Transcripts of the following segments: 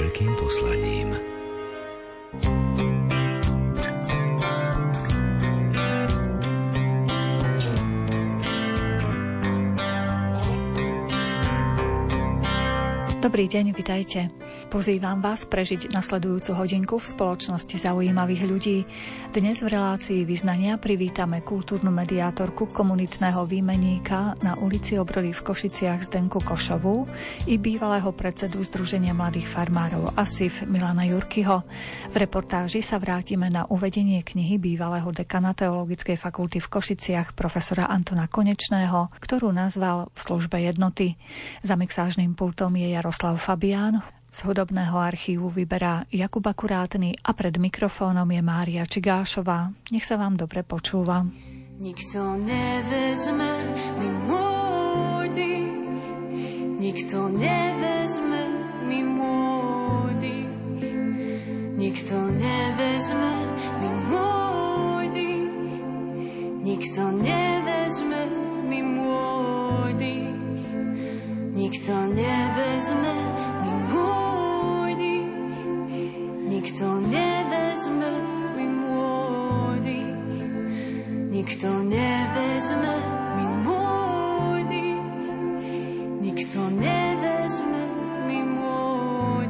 veľkým poslaním. Dobrý deň, vitajte. Pozývam vás prežiť nasledujúcu hodinku v spoločnosti zaujímavých ľudí. Dnes v relácii vyznania privítame kultúrnu mediátorku komunitného výmeníka na ulici Obrody v Košiciach Zdenku Košovú i bývalého predsedu Združenia mladých farmárov ASIF Milana Jurkyho. V reportáži sa vrátime na uvedenie knihy bývalého dekana Teologickej fakulty v Košiciach profesora Antona Konečného, ktorú nazval V službe jednoty. Za mixážnym pultom je Jaroslav Fabián, z hudobného archívu vyberá Jakub Akurátny a pred mikrofónom je Mária Čigášová. Nech sa vám dobre počúva. Nikto nevezme mi môj dých, nikto nevezme mi môj dých, nikto nevezme mi môj dých, nikto nevezme mi môj dých, nikto nevezme mi môj Nikto nevezme mi dých, nikto nevezme mi dých, nikto nevezme mi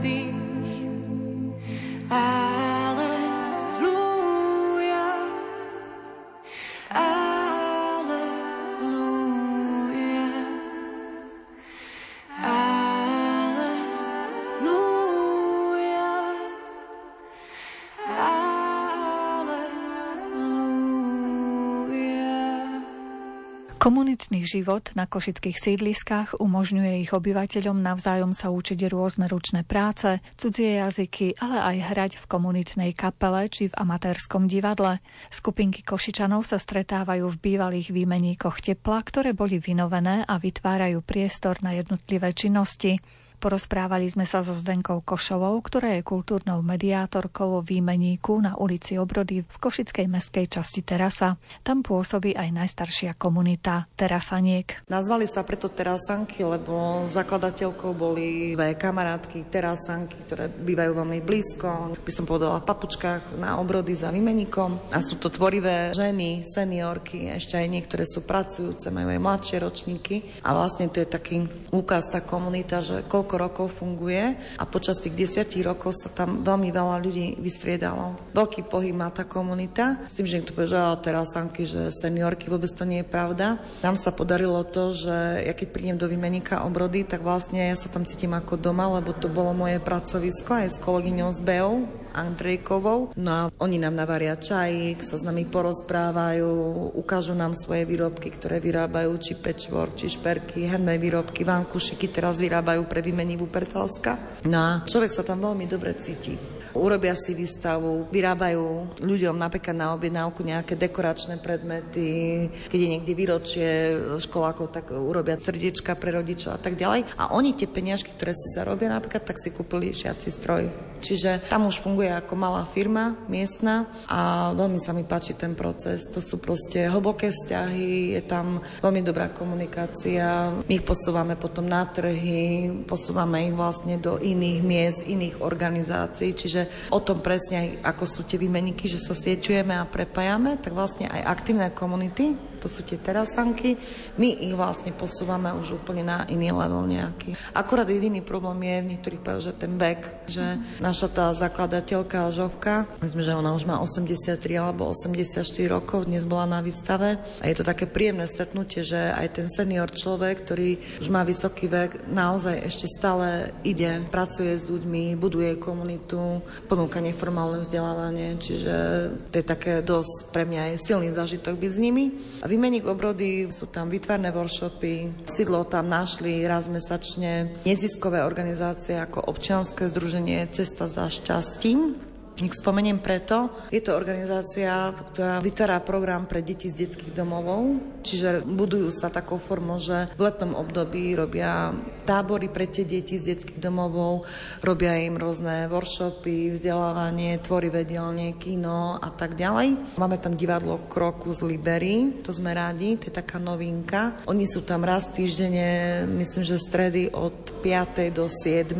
dých. Komunitný život na košických sídliskách umožňuje ich obyvateľom navzájom sa učiť rôzne ručné práce, cudzie jazyky, ale aj hrať v komunitnej kapele či v amatérskom divadle. Skupinky Košičanov sa stretávajú v bývalých výmeníkoch tepla, ktoré boli vynovené a vytvárajú priestor na jednotlivé činnosti. Porozprávali sme sa so Zdenkou Košovou, ktorá je kultúrnou mediátorkou vo výmeníku na ulici Obrody v Košickej meskej časti Terasa. Tam pôsobí aj najstaršia komunita Terasaniek. Nazvali sa preto Terasanky, lebo zakladateľkou boli dve kamarátky Terasanky, ktoré bývajú veľmi blízko. By som povedala v papučkách na Obrody za výmeníkom. A sú to tvorivé ženy, seniorky, ešte aj niektoré sú pracujúce, majú aj mladšie ročníky. A vlastne to je taký úkaz, tá komunita, že koľko niekoľko rokov funguje a počas tých desiatich rokov sa tam veľmi veľa ľudí vystriedalo. Veľký pohyb má tá komunita. S tým, že niekto že teraz Sanky, že seniorky, vôbec to nie je pravda. Nám sa podarilo to, že ja keď prídem do výmeníka obrody, tak vlastne ja sa tam cítim ako doma, lebo to bolo moje pracovisko aj s kolegyňou z BEO, Andrejkovou. No a oni nám navaria čajík, sa s nami porozprávajú, ukážu nám svoje výrobky, ktoré vyrábajú, či pečvor, či šperky, herné výrobky, vankušiky teraz vyrábajú pre výmení Wuppertalska. No a človek sa tam veľmi dobre cíti. Urobia si výstavu, vyrábajú ľuďom napríklad na objednávku nejaké dekoračné predmety, keď je niekde výročie školákov, tak urobia srdiečka pre rodičov a tak ďalej. A oni tie peniažky, ktoré si zarobia napríklad, tak si kúpili šiaci stroj. Čiže tam už funguje ako malá firma miestna a veľmi sa mi páči ten proces. To sú proste hlboké vzťahy, je tam veľmi dobrá komunikácia. My ich posúvame potom na trhy, posúvame ich vlastne do iných miest, iných organizácií. Čiže Čiže o tom presne, ako sú tie výmeníky, že sa sieťujeme a prepájame, tak vlastne aj aktívne komunity to sú tie terasanky. My ich vlastne posúvame už úplne na iný level nejaký. Akurát jediný problém je v niektorých povedal, že ten vek, že naša tá zakladateľka Žovka, myslím, že ona už má 83 alebo 84 rokov, dnes bola na výstave a je to také príjemné stretnutie, že aj ten senior človek, ktorý už má vysoký vek, naozaj ešte stále ide, pracuje s ľuďmi, buduje komunitu, ponúka neformálne vzdelávanie, čiže to je také dosť pre mňa aj silný zážitok byť s nimi. Výmeník obrody, sú tam vytvarné workshopy, sídlo tam našli raz mesačne neziskové organizácie ako občianske združenie Cesta za šťastím, spomeniem preto, je to organizácia, ktorá vytvára program pre deti z detských domovov, čiže budujú sa takou formou, že v letnom období robia tábory pre tie deti z detských domovov, robia im rôzne workshopy, vzdelávanie, tvorivé dielne, kino a tak ďalej. Máme tam divadlo Kroku z Libery, to sme rádi, to je taká novinka. Oni sú tam raz týždenne, myslím, že stredy od 5. do 7.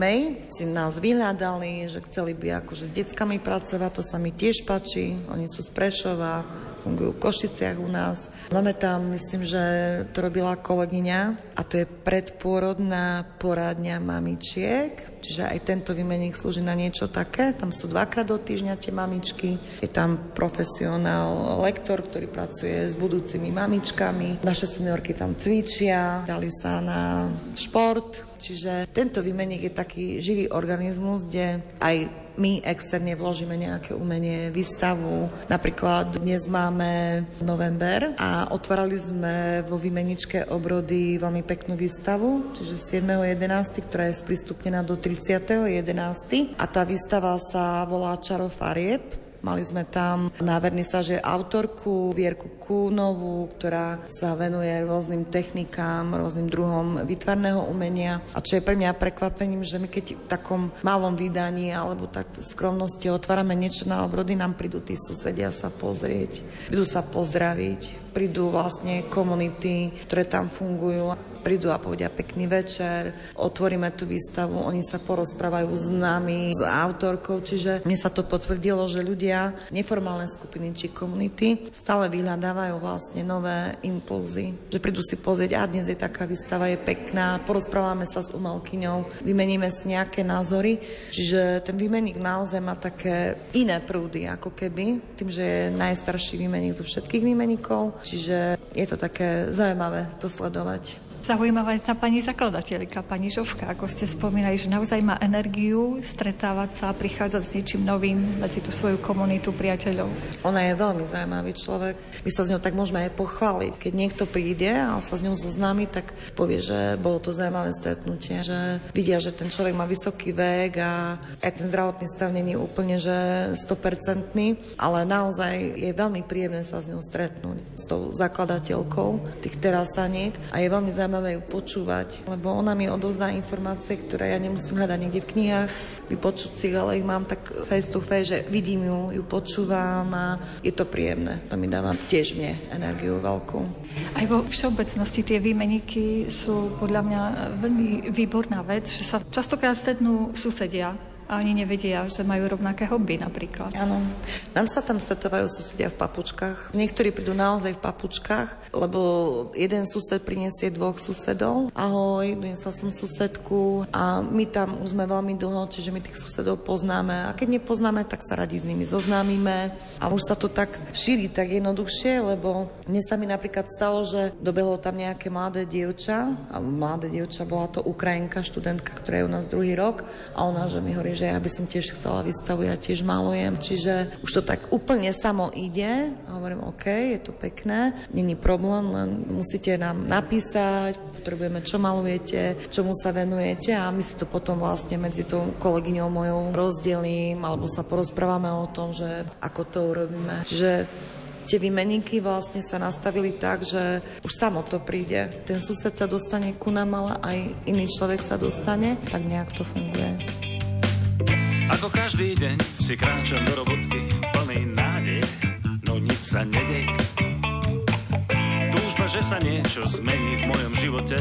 Si nás vyhľadali, že chceli by akože s deckami pracovať, to sa mi tiež páči. Oni sú z Prešova, fungujú v Košiciach u nás. Máme tam, myslím, že to robila kolegyňa a to je predpôrodná poradňa mamičiek, čiže aj tento výmenník slúži na niečo také. Tam sú dvakrát do týždňa tie mamičky. Je tam profesionál lektor, ktorý pracuje s budúcimi mamičkami. Naše seniorky tam cvičia, dali sa na šport, čiže tento výmenník je taký živý organizmus, kde aj my externe vložíme nejaké umenie, výstavu. Napríklad dnes máme november a otvárali sme vo výmeničke obrody veľmi peknú výstavu, čiže 7.11., ktorá je sprístupnená do 30.11. A tá výstava sa volá Čaro farieb Mali sme tam na vernisáže autorku Vierku Kúnovú, ktorá sa venuje rôznym technikám, rôznym druhom vytvarného umenia. A čo je pre mňa prekvapením, že my keď v takom malom vydaní alebo tak v skromnosti otvárame niečo na obrody, nám prídu tí susedia sa pozrieť, prídu sa pozdraviť, prídu vlastne komunity, ktoré tam fungujú prídu a povedia pekný večer, otvoríme tú výstavu, oni sa porozprávajú s nami, s autorkou, čiže mne sa to potvrdilo, že ľudia, neformálne skupiny či komunity stále vyhľadávajú vlastne nové impulzy, že prídu si pozrieť, a dnes je taká výstava, je pekná, porozprávame sa s umelkyňou, vymeníme si nejaké názory, čiže ten výmenník naozaj má také iné prúdy, ako keby, tým, že je najstarší výmenník zo všetkých výmenníkov, čiže je to také zaujímavé to sledovať. Zaujímavá je tá pani zakladateľka, pani Žovka, ako ste spomínali, že naozaj má energiu stretávať sa a prichádzať s niečím novým medzi tú svoju komunitu priateľov. Ona je veľmi zaujímavý človek. My sa s ňou tak môžeme aj pochváliť. Keď niekto príde a sa s ňou zoznámi, tak povie, že bolo to zaujímavé stretnutie, že vidia, že ten človek má vysoký vek a aj ten zdravotný stav není úplne že 100%, ale naozaj je veľmi príjemné sa s ňou stretnúť, s tou zakladateľkou tých terasaniek a je veľmi zaujímavé zaujímavé ju počúvať, lebo ona mi odozná informácie, ktoré ja nemusím hľadať niekde v knihách, vypočuť si, ale ich mám tak face to face, že vidím ju, ju počúvam a je to príjemné. To mi dáva tiež mne energiu veľkú. Aj vo všeobecnosti tie výmeníky sú podľa mňa veľmi výborná vec, že sa častokrát stretnú susedia a oni nevedia, že majú rovnaké hobby napríklad. Áno. Nám sa tam stretovajú susedia v papučkách. Niektorí prídu naozaj v papučkách, lebo jeden sused prinesie dvoch susedov. Ahoj, donesla som susedku a my tam už sme veľmi dlho, čiže my tých susedov poznáme. A keď nepoznáme, tak sa radi s nimi zoznámime. A už sa to tak šíri tak jednoduchšie, lebo mne sa mi napríklad stalo, že dobehlo tam nejaké mladé dievča, a mladé dievča, bola to Ukrajinka, študentka, ktorá je u nás druhý rok a ona, že mi hovorí, že ja by som tiež chcela výstavu, ja tiež malujem, čiže už to tak úplne samo ide a hovorím, OK, je to pekné, není problém, len musíte nám napísať, potrebujeme, čo malujete, čomu sa venujete a my si to potom vlastne medzi tou kolegyňou mojou rozdelím alebo sa porozprávame o tom, že ako to urobíme. Čiže tie výmeníky vlastne sa nastavili tak, že už samo to príde. Ten sused sa dostane ku nám, ale aj iný človek sa dostane, tak nejak to funguje. Ako každý deň si kráčam do robotky plný nádej, no nič sa nedej. Túžba, že sa niečo zmení v mojom živote,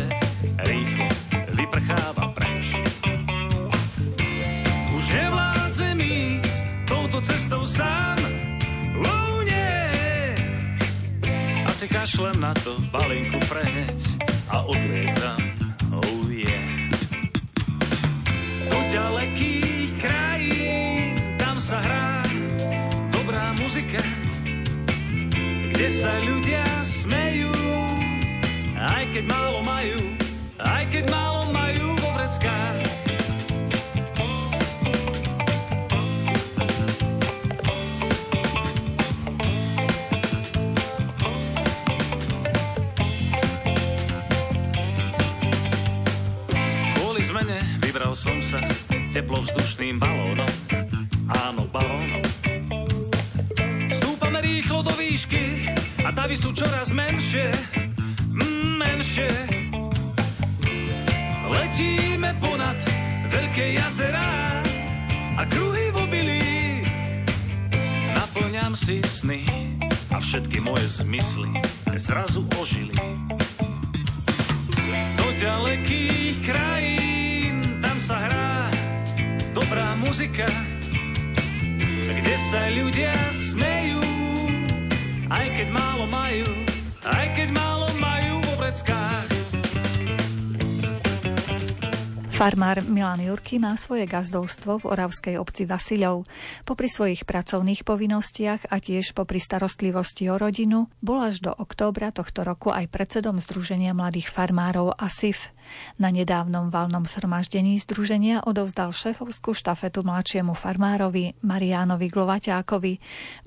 rýchlo vyprcháva preč. Už nevládzem ísť touto cestou sám, oh nie. Asi kašlem na to, balinku freheť a odlietam, oh yeah. Do ďalekých sa hrá dobrá muzika, kde sa ľudia smejú, aj keď málo majú, aj keď málo majú vo vreckách. teplovzdušným balónom. Áno, balónom. Stúpame rýchlo do výšky a davy sú čoraz menšie, mm, menšie. Letíme ponad veľké jazerá a kruhy v obilí. Naplňam si sny a všetky moje zmysly zrazu muzika, kde sa ľudia smejú, aj keď málo majú, aj keď málo majú vo vreckách. Farmár Milan Jurky má svoje gazdovstvo v oravskej obci Vasilov. Popri svojich pracovných povinnostiach a tiež popri starostlivosti o rodinu bol až do októbra tohto roku aj predsedom Združenia mladých farmárov ASIF. Na nedávnom valnom zhromaždení združenia odovzdal šéfovskú štafetu mladšiemu farmárovi Mariánovi Glovaťákovi.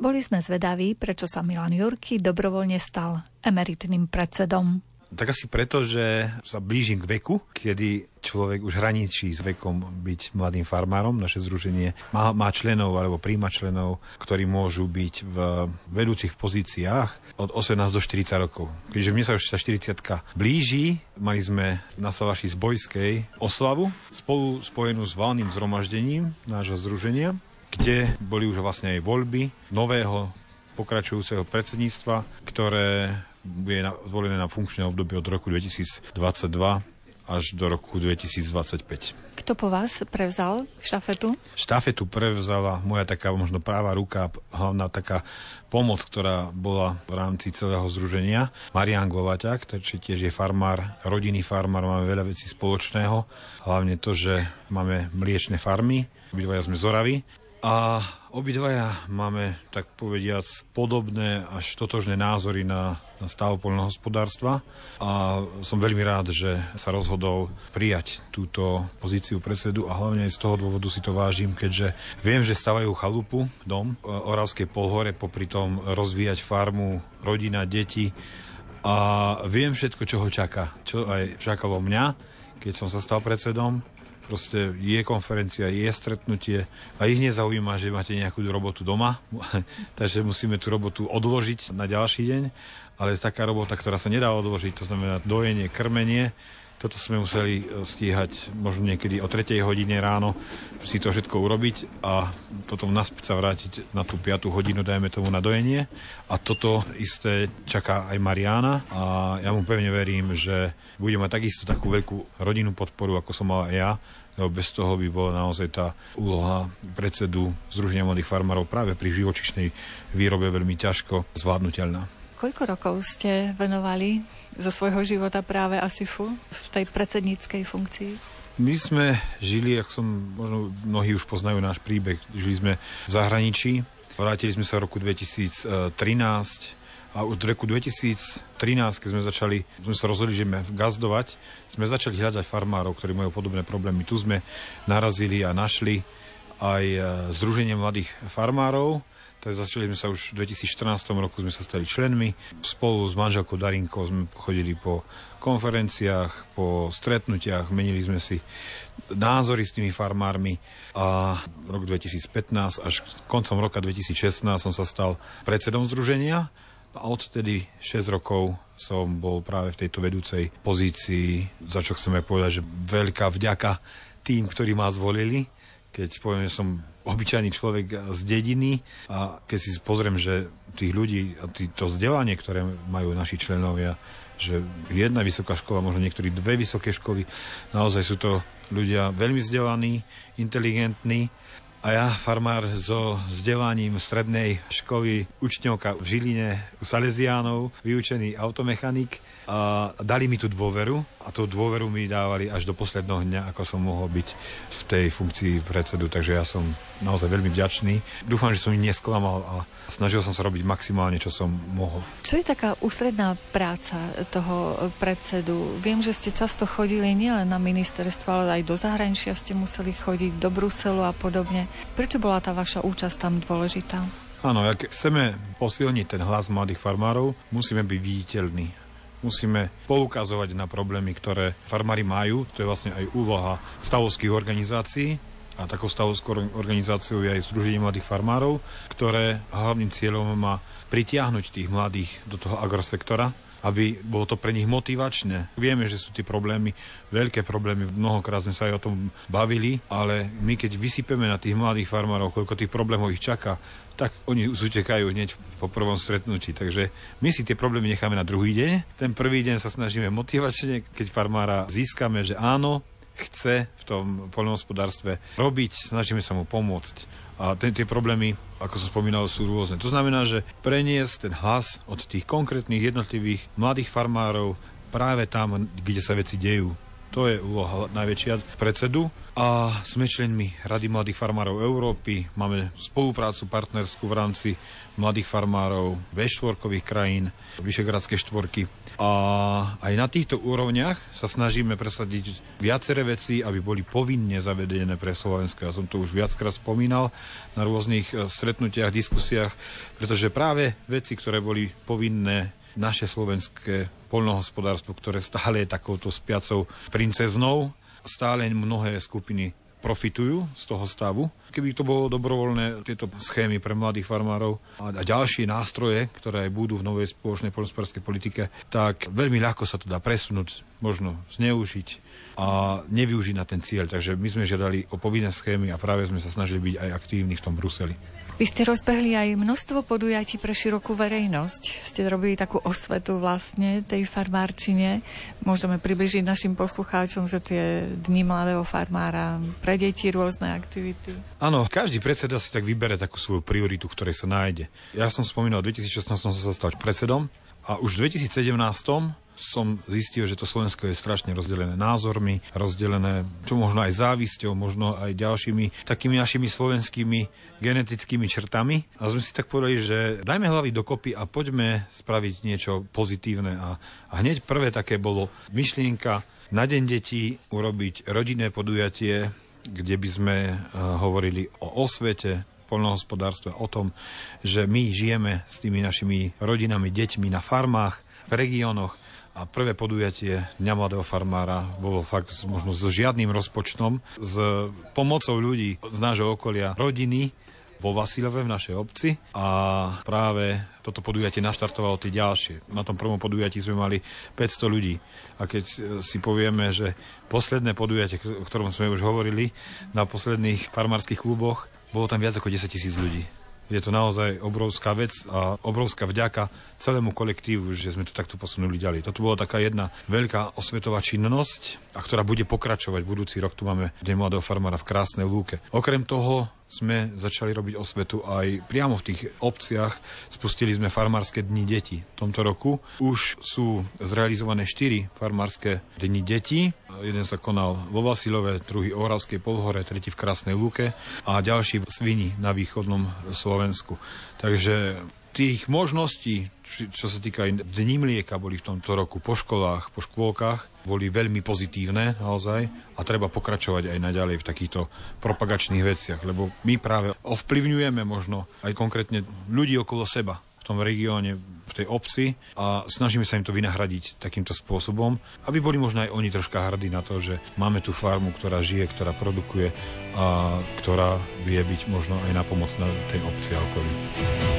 Boli sme zvedaví, prečo sa Milan Jurky dobrovoľne stal emeritným predsedom. Tak asi preto, že sa blížim k veku, kedy človek už hraničí s vekom byť mladým farmárom. Naše združenie má, má členov alebo príjma členov, ktorí môžu byť v vedúcich pozíciách od 18 do 40 rokov. Keďže mne sa už tá 40 blíži, mali sme na Salaši z Bojskej oslavu spolu spojenú s valným zhromaždením nášho združenia, kde boli už vlastne aj voľby nového pokračujúceho predsedníctva, ktoré bude zvolené na funkčné obdobie od roku 2022 až do roku 2025. Kto po vás prevzal štafetu? Štafetu prevzala moja taká možno práva ruka, hlavná taká pomoc, ktorá bola v rámci celého združenia. Marian Glovaťák, ktorý tiež je farmár, rodinný farmár, máme veľa vecí spoločného. Hlavne to, že máme mliečne farmy, obidvaja sme z Oravy a obidvaja máme, tak povediac, podobné až totožné názory na, na stav poľnohospodárstva. A som veľmi rád, že sa rozhodol prijať túto pozíciu predsedu a hlavne aj z toho dôvodu si to vážim, keďže viem, že stavajú chalupu, dom, Oravské polhore, popri tom rozvíjať farmu, rodina, deti. A viem všetko, čo ho čaká, čo aj čakalo mňa, keď som sa stal predsedom. Proste je konferencia, je stretnutie a ich nezaujíma, že máte nejakú robotu doma, takže musíme tú robotu odložiť na ďalší deň, ale taká robota, ktorá sa nedá odložiť, to znamená dojenie, krmenie, toto sme museli e, stíhať možno niekedy o 3 hodine ráno si to všetko urobiť a potom naspäť sa vrátiť na tú 5 hodinu, dajme tomu na dojenie. A toto isté čaká aj Mariana a ja mu pevne verím, že bude mať takisto takú veľkú rodinnú podporu, ako som mal aj ja, lebo bez toho by bola naozaj tá úloha predsedu Združenia mladých farmárov práve pri živočišnej výrobe veľmi ťažko zvládnutelná. Koľko rokov ste venovali zo svojho života práve ASIFu v tej predsedníckej funkcii? My sme žili, ak som, možno mnohí už poznajú náš príbeh, žili sme v zahraničí, vrátili sme sa v roku 2013 a už v roku 2013, keď sme začali, sme sa rozhodli, že gazdovať, sme začali hľadať farmárov, ktorí majú podobné problémy. Tu sme narazili a našli aj e, Združenie mladých farmárov, tak začali sme sa už v 2014 roku, sme sa stali členmi. Spolu s manželkou Darinkou sme chodili po konferenciách, po stretnutiach, menili sme si názory s tými farmármi a rok 2015 až koncom roka 2016 som sa stal predsedom združenia a odtedy 6 rokov som bol práve v tejto vedúcej pozícii, za čo chceme povedať, že veľká vďaka tým, ktorí ma zvolili. Keď poviem, že som obyčajný človek z dediny. A keď si pozriem, že tých ľudí a to vzdelanie, ktoré majú naši členovia, že jedna vysoká škola, možno niektorí dve vysoké školy, naozaj sú to ľudia veľmi vzdelaní, inteligentní. A ja, farmár so vzdelaním strednej školy, učňovka v Žiline u Salesiánov, vyučený automechanik, a dali mi tú dôveru a tú dôveru mi dávali až do posledného dňa, ako som mohol byť v tej funkcii predsedu, takže ja som naozaj veľmi vďačný. Dúfam, že som ich nesklamal a snažil som sa robiť maximálne, čo som mohol. Čo je taká ústredná práca toho predsedu? Viem, že ste často chodili nielen na ministerstvo, ale aj do zahraničia ste museli chodiť, do Bruselu a podobne. Prečo bola tá vaša účasť tam dôležitá? Áno, ak chceme posilniť ten hlas mladých farmárov, musíme byť viditeľní musíme poukazovať na problémy, ktoré farmári majú. To je vlastne aj úloha stavovských organizácií. A takou stavovskou organizáciou je aj Združenie mladých farmárov, ktoré hlavným cieľom má pritiahnuť tých mladých do toho agrosektora, aby bolo to pre nich motivačné. Vieme, že sú tie problémy, veľké problémy, mnohokrát sme sa aj o tom bavili, ale my keď vysypeme na tých mladých farmárov, koľko tých problémov ich čaká, tak oni utekajú hneď po prvom stretnutí. Takže my si tie problémy necháme na druhý deň. Ten prvý deň sa snažíme motivačne, keď farmára získame, že áno, chce v tom poľnohospodárstve robiť, snažíme sa mu pomôcť. A tie, tie problémy, ako som spomínal, sú rôzne. To znamená, že preniesť ten hlas od tých konkrétnych jednotlivých mladých farmárov práve tam, kde sa veci dejú. To je úloha najväčšia predsedu. A sme členmi Rady mladých farmárov Európy. Máme spoluprácu partnerskú v rámci mladých farmárov V4 krajín, Vyšegradské štvorky. A aj na týchto úrovniach sa snažíme presadiť viaceré veci, aby boli povinne zavedené pre Slovensko. Ja som to už viackrát spomínal na rôznych e, stretnutiach, diskusiách, pretože práve veci, ktoré boli povinné naše slovenské poľnohospodárstvo, ktoré stále je takouto spiacou princeznou, stále mnohé skupiny profitujú z toho stavu. Keby to bolo dobrovoľné, tieto schémy pre mladých farmárov a, ďalšie nástroje, ktoré aj budú v novej spoločnej poľnospodárskej politike, tak veľmi ľahko sa to dá presunúť, možno zneužiť a nevyužiť na ten cieľ. Takže my sme žiadali o povinné schémy a práve sme sa snažili byť aj aktívni v tom Bruseli. Vy ste rozbehli aj množstvo podujatí pre širokú verejnosť. Ste robili takú osvetu vlastne tej farmárčine. Môžeme približiť našim poslucháčom, že tie dni mladého farmára, pre deti rôzne aktivity. Áno, každý predseda si tak vybere takú svoju prioritu, v ktorej sa nájde. Ja som spomínal, v 2016 som sa stal predsedom a už v 2017 som zistil, že to Slovensko je strašne rozdelené názormi, rozdelené čo možno aj závisťou, možno aj ďalšími takými našimi slovenskými genetickými črtami. A sme si tak povedali, že dajme hlavy dokopy a poďme spraviť niečo pozitívne. A, a hneď prvé také bolo myšlienka na deň detí urobiť rodinné podujatie, kde by sme uh, hovorili o osvete, poľnohospodárstve, o tom, že my žijeme s tými našimi rodinami, deťmi na farmách, v regiónoch a prvé podujatie Dňa mladého farmára bolo fakt možno so žiadnym rozpočtom, s pomocou ľudí z nášho okolia, rodiny, vo Vasilove v našej obci a práve toto podujatie naštartovalo tie ďalšie. Na tom prvom podujatí sme mali 500 ľudí a keď si povieme, že posledné podujatie, o ktorom sme už hovorili, na posledných farmárskych kluboch, bolo tam viac ako 10 tisíc ľudí. Je to naozaj obrovská vec a obrovská vďaka celému kolektívu, že sme to takto posunuli ďalej. Toto bola taká jedna veľká osvetová činnosť, a ktorá bude pokračovať. Budúci rok tu máme Deň mladého farmára v Krásnej lúke. Okrem toho sme začali robiť osvetu aj priamo v tých obciach. Spustili sme farmárske dni detí. V tomto roku už sú zrealizované 4 farmárske dni detí. Jeden sa konal vo Vasilove, druhý o Oravskej polhore, tretí v Krásnej Lúke a ďalší v Svini na východnom Slovensku. Takže tých možností, čo sa týka dní mlieka, boli v tomto roku po školách, po škôlkach boli veľmi pozitívne naozaj a treba pokračovať aj naďalej v takýchto propagačných veciach, lebo my práve ovplyvňujeme možno aj konkrétne ľudí okolo seba v tom regióne, v tej obci a snažíme sa im to vynahradiť takýmto spôsobom, aby boli možno aj oni troška hrdí na to, že máme tú farmu, ktorá žije, ktorá produkuje a ktorá vie byť možno aj na tej obci a okolí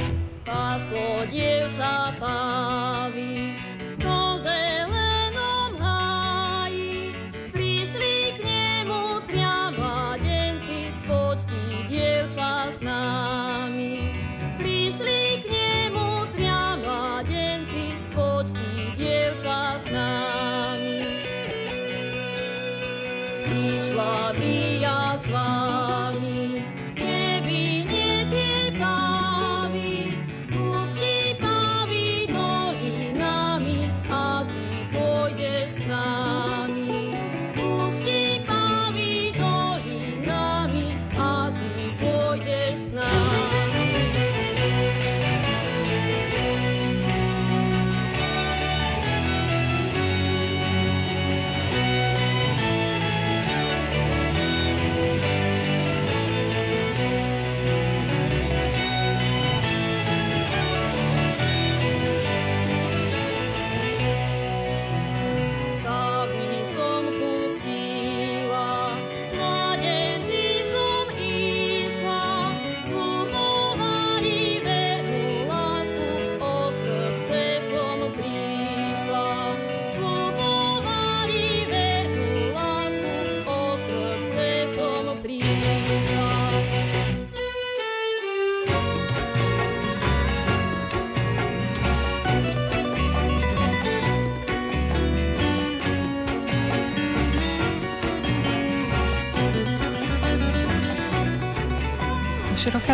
páslo dievča pávy. Do zelenom háji prišli k nemu tria mladenci, poď ty dievča s nami. Prišli k nemu tria mladenci, poď ty dievča s nami. Išla by ja s vami,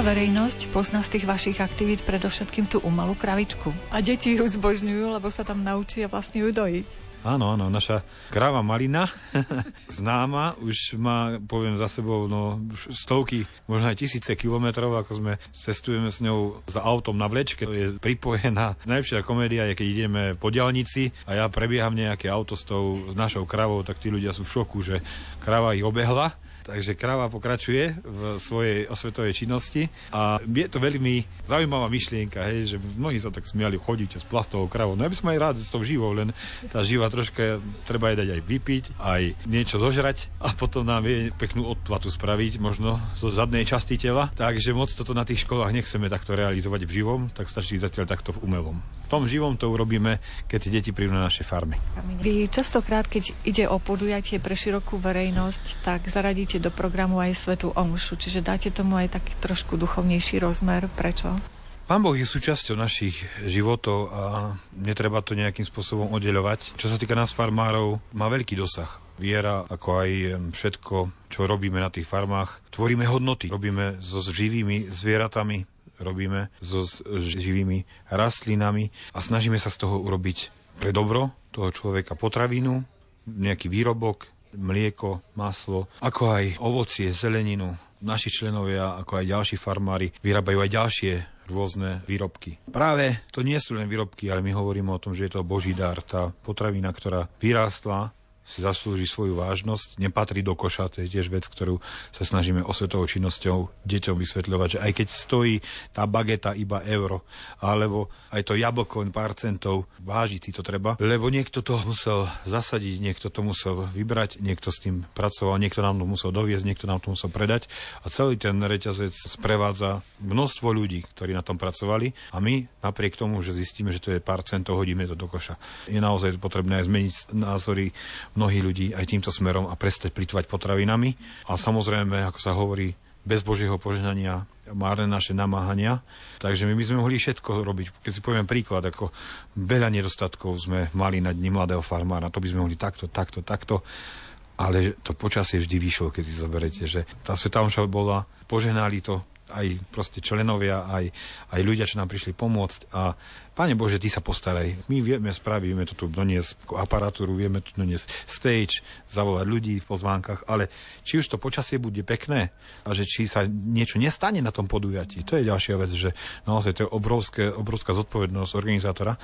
verejnosť pozná z tých vašich aktivít predovšetkým tú umalú kravičku. A deti ju zbožňujú, lebo sa tam naučia vlastne ju dojiť. Áno, áno, naša kráva Malina, známa, už má, poviem za sebou, no, stovky, možno aj tisíce kilometrov, ako sme cestujeme s ňou za autom na vlečke, je pripojená. Najlepšia komédia je, keď ideme po diálnici a ja prebieham nejaké auto s tou s našou kravou, tak tí ľudia sú v šoku, že krava ich obehla Takže kráva pokračuje v svojej osvetovej činnosti a je to veľmi zaujímavá myšlienka, hej, že mnohí sa tak smiali chodiť s plastovou kravou. No ja by som aj rád s tou živou, len tá živa troška treba jej dať aj vypiť, aj niečo zožrať a potom nám vie peknú odplatu spraviť, možno zo zadnej časti tela. Takže moc toto na tých školách nechceme takto realizovať v živom, tak stačí zatiaľ takto v umelom. Tom živom to urobíme, keď si deti prídu na naše farmy. Vy častokrát, keď ide o podujatie pre širokú verejnosť, tak zaradíte do programu aj Svetu Omšu, čiže dáte tomu aj taký trošku duchovnejší rozmer. Prečo? Pán Boh je súčasťou našich životov a netreba to nejakým spôsobom oddeľovať. Čo sa týka nás farmárov, má veľký dosah. Viera, ako aj všetko, čo robíme na tých farmách, tvoríme hodnoty. Robíme so živými zvieratami, robíme so živými rastlinami a snažíme sa z toho urobiť pre dobro toho človeka potravinu, nejaký výrobok, mlieko, maslo, ako aj ovocie, zeleninu. Naši členovia, ako aj ďalší farmári, vyrábajú aj ďalšie rôzne výrobky. Práve to nie sú len výrobky, ale my hovoríme o tom, že je to Boží dar, tá potravina, ktorá vyrástla si zaslúži svoju vážnosť, nepatrí do koša, to je tiež vec, ktorú sa snažíme osvetovou činnosťou deťom vysvetľovať, že aj keď stojí tá bageta iba euro, alebo aj to jablko pár centov, vážiť si to treba, lebo niekto to musel zasadiť, niekto to musel vybrať, niekto s tým pracoval, niekto nám to musel doviezť, niekto nám to musel predať a celý ten reťazec sprevádza množstvo ľudí, ktorí na tom pracovali a my napriek tomu, že zistíme, že to je pár centov, hodíme to do koša. Je naozaj potrebné aj zmeniť názory mnohých ľudí aj týmto smerom a prestať plitvať potravinami. A samozrejme, ako sa hovorí, bez Božieho požehnania márne naše namáhania. Takže my by sme mohli všetko robiť. Keď si poviem príklad, ako veľa nedostatkov sme mali na dni mladého farmára, to by sme mohli takto, takto, takto. Ale to počasie vždy vyšlo, keď si zoberete, že tá Sveta bola, požehnali to aj proste členovia, aj, aj ľudia, čo nám prišli pomôcť a Pane Bože, Ty sa postaraj. My vieme spraviť, vieme tu doniesť aparatúru, vieme tu doniesť stage, zavolať ľudí v pozvánkach, ale či už to počasie bude pekné a že či sa niečo nestane na tom podujatí, to je ďalšia vec, že naozaj to je obrovské, obrovská zodpovednosť organizátora,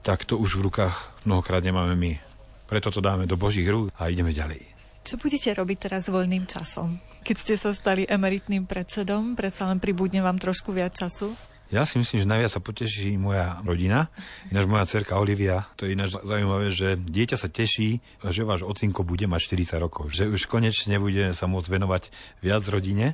tak to už v rukách mnohokrát nemáme my. Preto to dáme do Božích rúk a ideme ďalej. Čo budete robiť teraz s voľným časom? Keď ste sa stali emeritným predsedom, predsa len pribudne vám trošku viac času? Ja si myslím, že najviac sa poteší moja rodina. Ináč moja cerka Olivia, to je ináč zaujímavé, že dieťa sa teší, že váš ocinko bude mať 40 rokov, že už konečne bude sa môcť venovať viac rodine.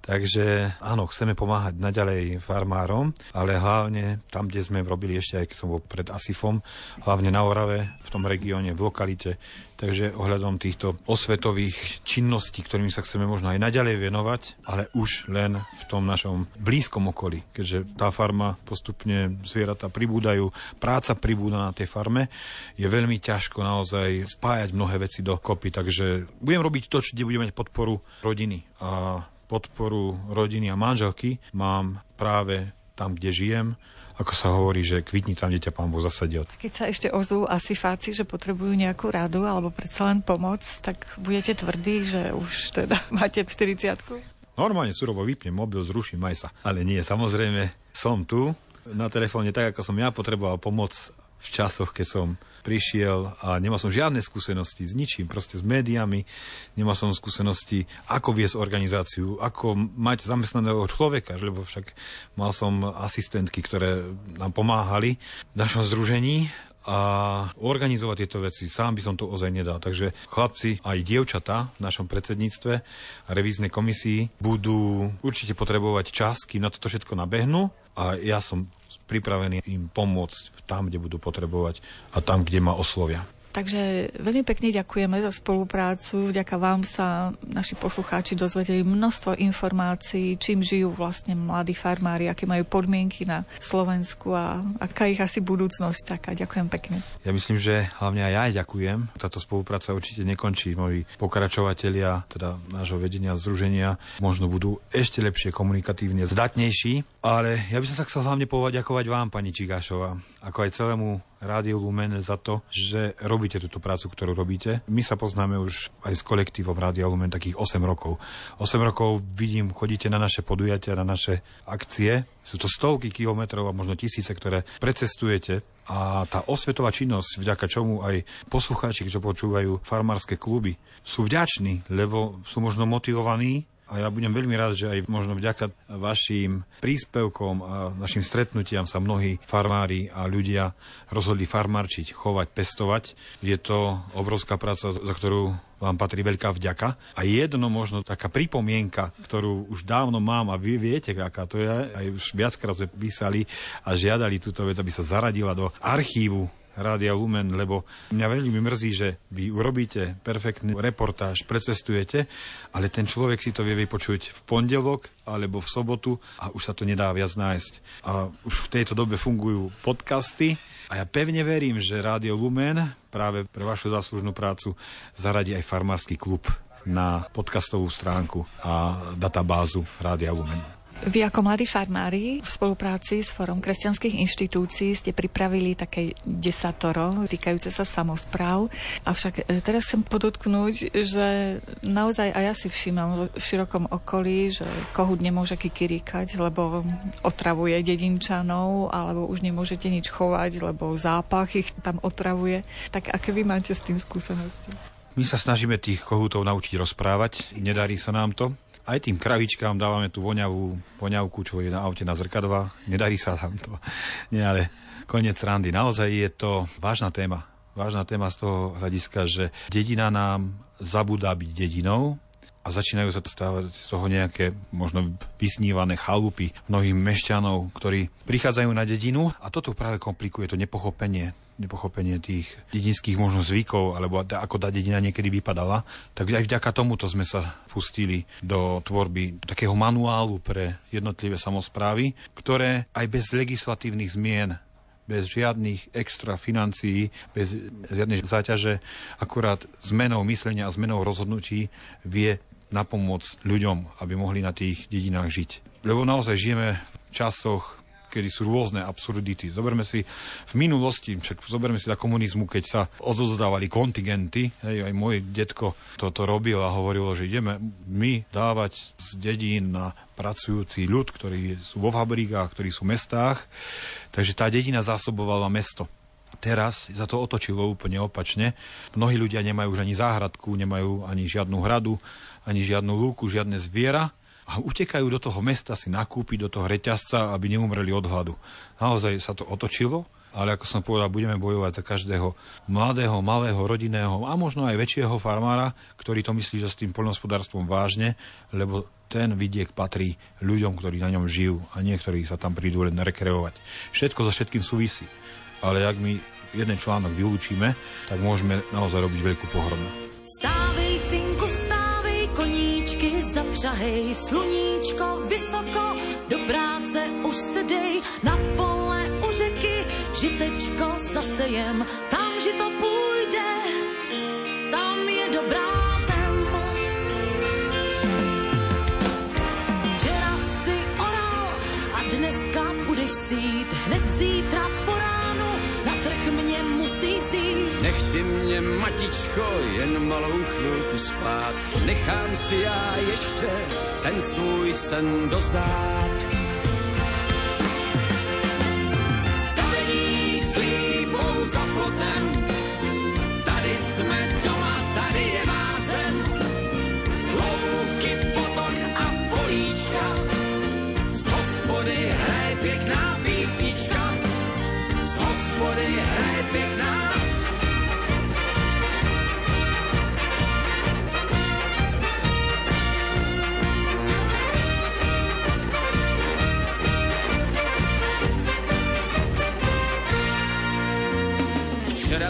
Takže áno, chceme pomáhať naďalej farmárom, ale hlavne tam, kde sme robili ešte, aj keď som bol pred Asifom, hlavne na Orave, v tom regióne, v lokalite. Takže ohľadom týchto osvetových činností, ktorými sa chceme možno aj naďalej venovať, ale už len v tom našom blízkom okolí, keďže tá farma postupne zvieratá pribúdajú, práca pribúda na tej farme, je veľmi ťažko naozaj spájať mnohé veci do kopy, takže budem robiť to, kde budeme mať podporu rodiny a podporu rodiny a manželky mám práve tam, kde žijem, ako sa hovorí, že kvitni tam dieťa pán Boh zasadil. Keď sa ešte ozvú asi fáci, že potrebujú nejakú radu alebo predsa len pomoc, tak budete tvrdí, že už teda máte 40 Normálne surovo vypnem mobil, zruším aj sa. Ale nie, samozrejme, som tu na telefóne tak, ako som ja potreboval pomoc v časoch, keď som prišiel a nemal som žiadne skúsenosti s ničím, proste s médiami, nemal som skúsenosti, ako viesť organizáciu, ako mať zamestnaného človeka, lebo však mal som asistentky, ktoré nám pomáhali v našom združení a organizovať tieto veci. Sám by som to ozaj nedal. Takže chlapci aj dievčata v našom predsedníctve a revíznej komisii budú určite potrebovať čas, kým na toto všetko nabehnú a ja som pripravení im pomôcť tam, kde budú potrebovať a tam, kde ma oslovia. Takže veľmi pekne ďakujeme za spoluprácu. Vďaka vám sa naši poslucháči dozvedeli množstvo informácií, čím žijú vlastne mladí farmári, aké majú podmienky na Slovensku a aká ich asi budúcnosť čaká. Ďakujem pekne. Ja myslím, že hlavne aj ja ďakujem. Táto spolupráca určite nekončí. Moji pokračovatelia, teda nášho vedenia združenia, možno budú ešte lepšie komunikatívne zdatnejší. Ale ja by som sa chcel hlavne ďakovať vám, pani Čigášová, ako aj celému Rádio Lumen za to, že robíte túto prácu, ktorú robíte. My sa poznáme už aj s kolektívom Rádia Lumen takých 8 rokov. 8 rokov vidím, chodíte na naše podujatia, na naše akcie. Sú to stovky kilometrov a možno tisíce, ktoré precestujete a tá osvetová činnosť, vďaka čomu aj poslucháči, čo počúvajú farmárske kluby, sú vďační, lebo sú možno motivovaní a ja budem veľmi rád, že aj možno vďaka vašim príspevkom a našim stretnutiam sa mnohí farmári a ľudia rozhodli farmárčiť, chovať, pestovať. Je to obrovská práca, za ktorú vám patrí veľká vďaka. A jedno možno taká pripomienka, ktorú už dávno mám a vy viete, aká to je, aj už viackrát sme písali a žiadali túto vec, aby sa zaradila do archívu Rádia Lumen, lebo mňa veľmi mrzí, že vy urobíte perfektný reportáž, precestujete, ale ten človek si to vie vypočuť v pondelok alebo v sobotu a už sa to nedá viac nájsť. A už v tejto dobe fungujú podcasty a ja pevne verím, že Rádio Lumen práve pre vašu záslužnú prácu zaradí aj farmársky klub na podcastovú stránku a databázu Rádia Lumen. Vy ako mladí farmári v spolupráci s Fórom kresťanských inštitúcií ste pripravili také desatoro týkajúce sa samozpráv. Avšak e, teraz chcem podotknúť, že naozaj aj ja si všímam v širokom okolí, že kohút nemôže kikiríkať, lebo otravuje dedinčanov, alebo už nemôžete nič chovať, lebo zápach ich tam otravuje. Tak aké vy máte s tým skúsenosti? My sa snažíme tých kohútov naučiť rozprávať, nedarí sa nám to. Aj tým kravičkám dávame tú voňavú poňavku, čo je na aute na zrkadva. Nedarí sa nám to. Nie, ale koniec randy. Naozaj je to vážna téma. Vážna téma z toho hľadiska, že dedina nám zabúda byť dedinou, a začínajú sa stávať z toho nejaké možno vysnívané chalupy mnohých mešťanov, ktorí prichádzajú na dedinu a toto práve komplikuje to nepochopenie nepochopenie tých dedinských možno zvykov, alebo ako tá dedina niekedy vypadala, tak aj vďaka tomuto sme sa pustili do tvorby takého manuálu pre jednotlivé samozprávy, ktoré aj bez legislatívnych zmien bez žiadnych extra financií, bez žiadnej záťaže, akurát zmenou myslenia a zmenou rozhodnutí vie napomôcť ľuďom, aby mohli na tých dedinách žiť. Lebo naozaj žijeme v časoch kedy sú rôzne absurdity. Zoberme si v minulosti, však zoberme si za komunizmu, keď sa odzozdávali kontingenty, hej, aj môj detko toto robil a hovorilo, že ideme my dávať z dedín na pracujúci ľud, ktorí sú vo fabrikách, ktorí sú v mestách. Takže tá dedina zásobovala mesto. Teraz sa to otočilo úplne opačne. Mnohí ľudia nemajú už ani záhradku, nemajú ani žiadnu hradu, ani žiadnu lúku, žiadne zviera a utekajú do toho mesta si nakúpiť, do toho reťazca, aby neumreli od hladu. Naozaj sa to otočilo, ale ako som povedal, budeme bojovať za každého mladého, malého, rodinného a možno aj väčšieho farmára, ktorý to myslí, že s tým poľnohospodárstvom vážne, lebo ten vidiek patrí ľuďom, ktorí na ňom žijú a niektorí sa tam prídu len rekreovať. Všetko so všetkým súvisí. Ale ak my jeden článok vylúčime, tak môžeme naozaj robiť veľkú pohromu. Stávej, sluníčko vysoko, do práce už se dej, na pole u řeky, žitečko zasejem, tam žito půjde, tam je dobrá zem. Včera si oral a dneska budeš sít, hned zítra po ránu, na trh mě musí vzít. Nech ty mě, matičko, jen malou chvilku spát. Nechám si já ještě ten svůj sen dozdát. Stavení s líbou za plotem, tady jsme doma, tady je má zem. Louky, potok a políčka, z hospody hraje pěkná písnička, z hospody hraje pěkná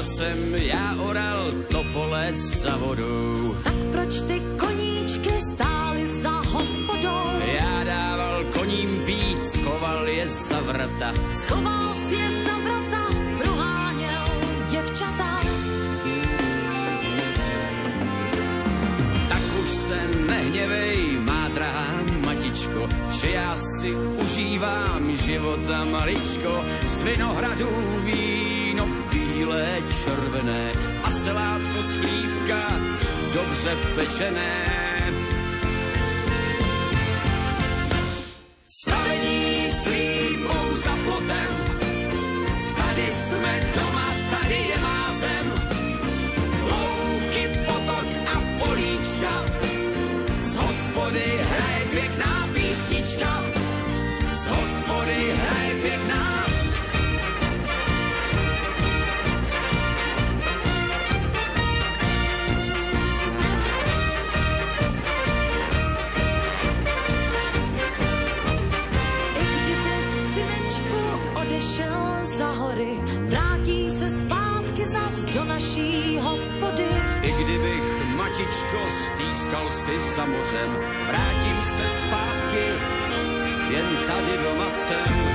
jsem já oral to pole za vodou. Tak proč ty koníčky stály za hospodou? Já dával koním pít, schoval je za vrata. Schoval si je za vrata, proháněl děvčata. Tak už se nehněvej, má drahá matičko, že já si užívám života maličko z vinohradů víno bílé, červené a selátko z chlívka dobře pečené. Stavení s lípou za plotem, tady jsme doma, tady je má zem. Louky, potok a políčka, z hospody hraje pěkná písnička, z hospody hraje matičko, stýskal si za mořem, vrátím se zpátky, jen tady doma jsem.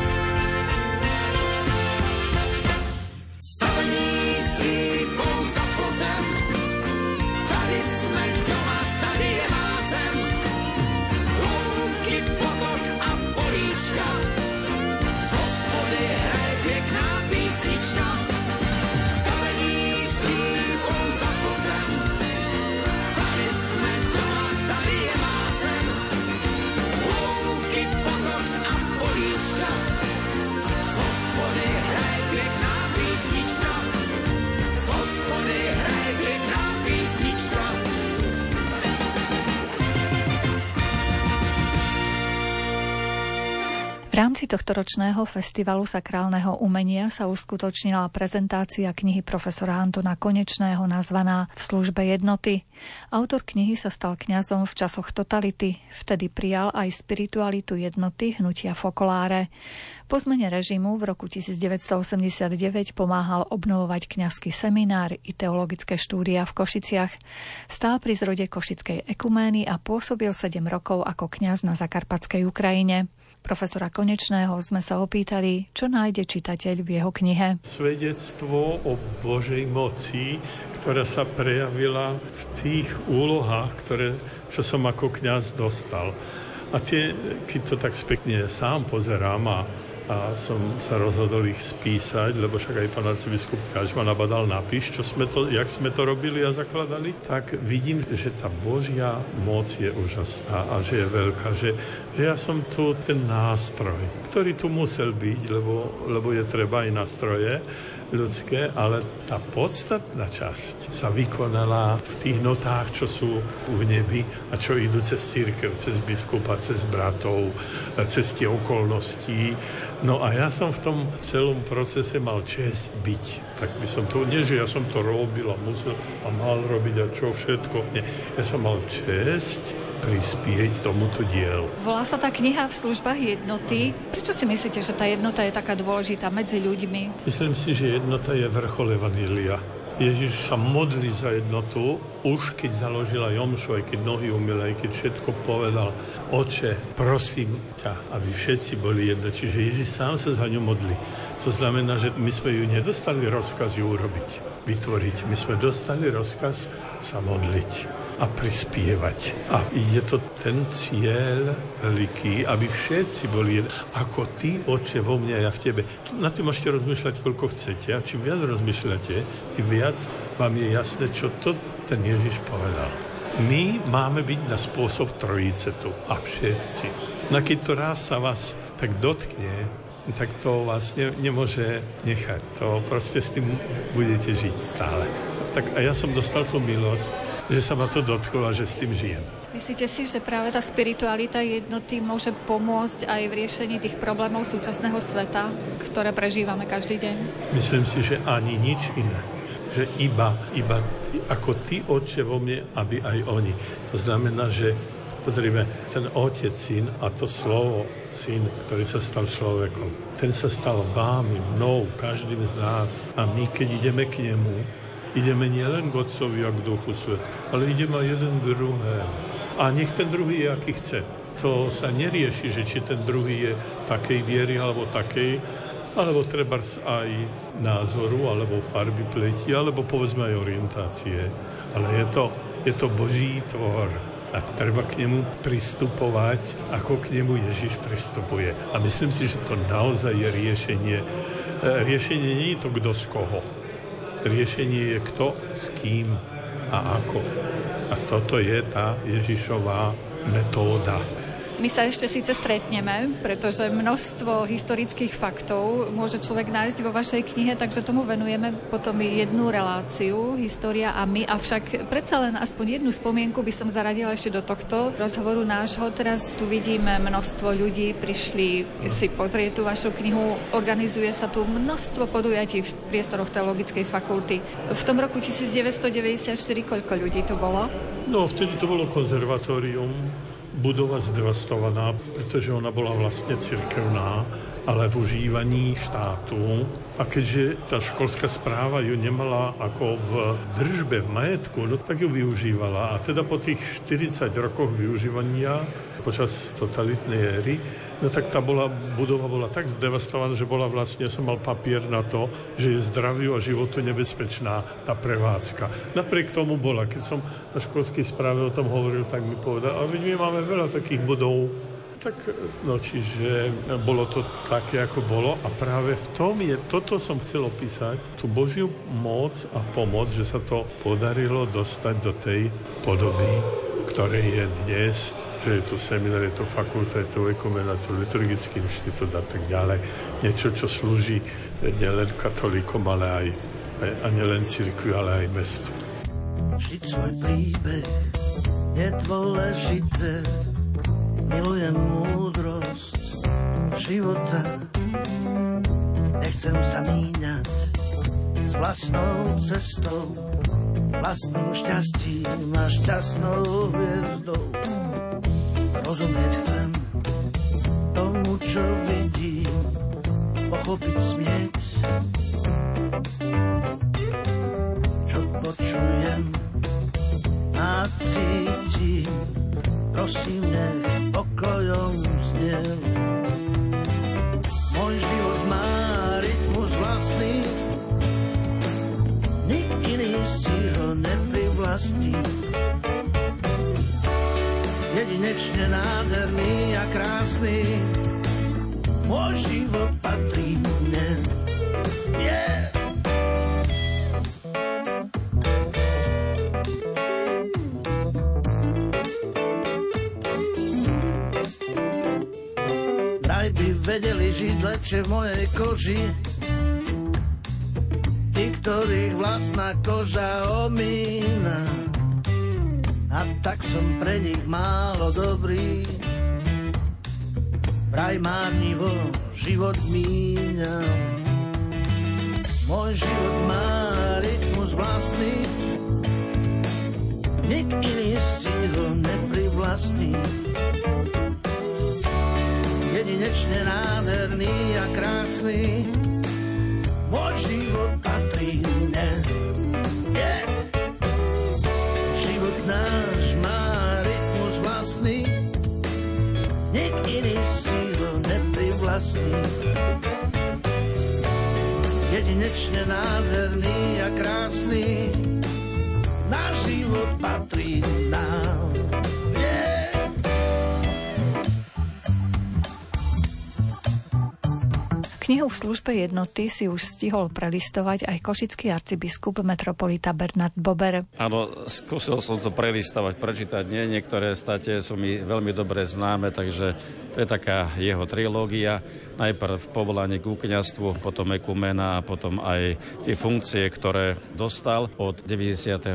Pěkná písnička. V rámci tohto ročného festivalu sakrálneho umenia sa uskutočnila prezentácia knihy profesora Antona Konečného nazvaná V službe jednoty. Autor knihy sa stal kňazom v časoch totality, vtedy prijal aj spiritualitu jednoty hnutia Fokoláre. Po zmene režimu v roku 1989 pomáhal obnovovať kňazský seminár i teologické štúdia v Košiciach. Stál pri zrode Košickej ekumény a pôsobil 7 rokov ako kňaz na Zakarpatskej Ukrajine. Profesora Konečného sme sa opýtali, čo nájde čitateľ v jeho knihe. Svedectvo o Božej moci, ktorá sa prejavila v tých úlohách, ktoré, čo som ako kňaz dostal. A tie, keď to tak spekne sám pozerám a, a som sa rozhodol ich spísať, lebo však aj pán arcibiskup Tkáč ma nabadal napíš, čo sme to, jak sme to robili a zakladali, tak vidím, že tá Božia moc je úžasná a že je veľká, že, že ja som tu ten nástroj, ktorý tu musel byť, lebo, lebo je treba aj nástroje, ľudské, ale tá podstatná časť sa vykonala v tých notách, čo sú v nebi a čo idú cez církev, cez biskupa, cez bratov, cez tie okolnosti. No a ja som v tom celom procese mal čest byť. Tak by som to, nie že ja som to robil a musel a mal robiť a čo všetko. Nie, ja som mal čest prispieť tomuto dielu. Volá sa tá kniha v službách jednoty. Prečo si myslíte, že tá jednota je taká dôležitá medzi ľuďmi? Myslím si, že jednota je vrchol Evanília. Ježiš sa modlí za jednotu, už keď založila Jomšu, aj keď nohy umil, aj keď všetko povedal. Oče, prosím ťa, aby všetci boli jedno. Čiže Ježiš sám sa za ňu modlí. To znamená, že my sme ju nedostali rozkaz ju urobiť, vytvoriť. My sme dostali rozkaz sa modliť a prispievať. A je to ten cieľ veľký, aby všetci boli. Ako ty, oče, vo mne a ja v tebe. Na tým môžete rozmýšľať, koľko chcete. A čím viac rozmýšľate, tým viac vám je jasné, čo to ten Ježiš povedal. My máme byť na spôsob trojice tu. A všetci. No keď to raz sa vás tak dotkne, tak to vás ne, nemôže nechať. To proste s tým budete žiť stále. Tak a ja som dostal tú milosť, že sa ma to dotklo a že s tým žijem. Myslíte si, že práve tá spiritualita jednoty môže pomôcť aj v riešení tých problémov súčasného sveta, ktoré prežívame každý deň? Myslím si, že ani nič iné. Že iba, iba ako ty, Otče, vo mne, aby aj oni. To znamená, že Pozrime, ten otec, syn a to slovo, syn, ktorý sa stal človekom, ten sa stal vámi, mnou, každým z nás. A my, keď ideme k nemu, ideme nielen k Otcovi a k Duchu Svet, ale ideme jeden k druhému. A nech ten druhý je, aký chce. To sa nerieši, že či ten druhý je takej viery alebo takej, alebo treba aj názoru, alebo farby pleti, alebo povedzme aj orientácie. Ale je to, je to Boží tvor a treba k nemu pristupovať, ako k nemu Ježiš pristupuje. A myslím si, že to naozaj je riešenie. E, riešenie nie je to kto z koho. Riešenie je kto s kým a ako. A toto je tá Ježišová metóda. My sa ešte síce stretneme, pretože množstvo historických faktov môže človek nájsť vo vašej knihe, takže tomu venujeme potom jednu reláciu, história a my. Avšak predsa len aspoň jednu spomienku by som zaradila ešte do tohto rozhovoru nášho. Teraz tu vidíme množstvo ľudí, prišli si pozrieť tú vašu knihu. Organizuje sa tu množstvo podujatí v priestoroch Teologickej fakulty. V tom roku 1994 koľko ľudí tu bolo? No, vtedy to bolo konzervatórium budova zdevastovaná, pretože ona bola vlastne cirkevná, ale v užívaní štátu. A keďže tá školská správa ju nemala ako v držbe, v majetku, no tak ju využívala. A teda po tých 40 rokoch využívania počas totalitnej éry No tak tá bola, budova bola tak zdevastovaná, že bola vlastne, som mal papier na to, že je zdraviu a životu nebezpečná tá prevádzka. Napriek tomu bola, keď som na školskej správe o tom hovoril, tak mi povedal, ale my máme veľa takých budov, tak, no čiže bolo to také, ako bolo a práve v tom je, toto som chcel opísať, tú Božiu moc a pomoc, že sa to podarilo dostať do tej podoby, ktorej je dnes že je to seminár, je to fakulta, je to ekumena, to liturgický inštitút a tak ďalej. Niečo, čo slúži nielen katolíkom, ale aj, aj a nielen cirkvi, ale aj mestu. Žiť svoj príbeh je dôležité, milujem múdrosť života, nechcem sa míňať s vlastnou cestou, vlastným šťastím a šťastnou hviezdou Rozumieť chcem tomu, čo vidím, pochopiť smieť, čo počujem a cítim. Prosím, nech pokojom zniem. Môj život má rytmus vlastný, nik iný si ho neprivlastní jedinečne nádherný a krásny. Môj život patrí mne. Yeah. Vedeli žiť lepšie v mojej koži, tí, ktorých vlastná koža omína a tak som pre nich málo dobrý. Vraj márnivo život míňam. Môj život má rytmus vlastný, nik iný si ho neprivlastní. Jedinečne nádherný a krásny, môj život patrí mne. Yeah. krásny, jedinečne nádherný a krásny, náš život patrí nám. Knihu v službe jednoty si už stihol prelistovať aj košický arcibiskup metropolita Bernard Bober. Áno, skúsil som to prelistovať, prečítať. Nie, niektoré state sú mi veľmi dobre známe, takže to je taká jeho trilógia. Najprv povolanie k kniazstvu, potom ekumena a potom aj tie funkcie, ktoré dostal od 93.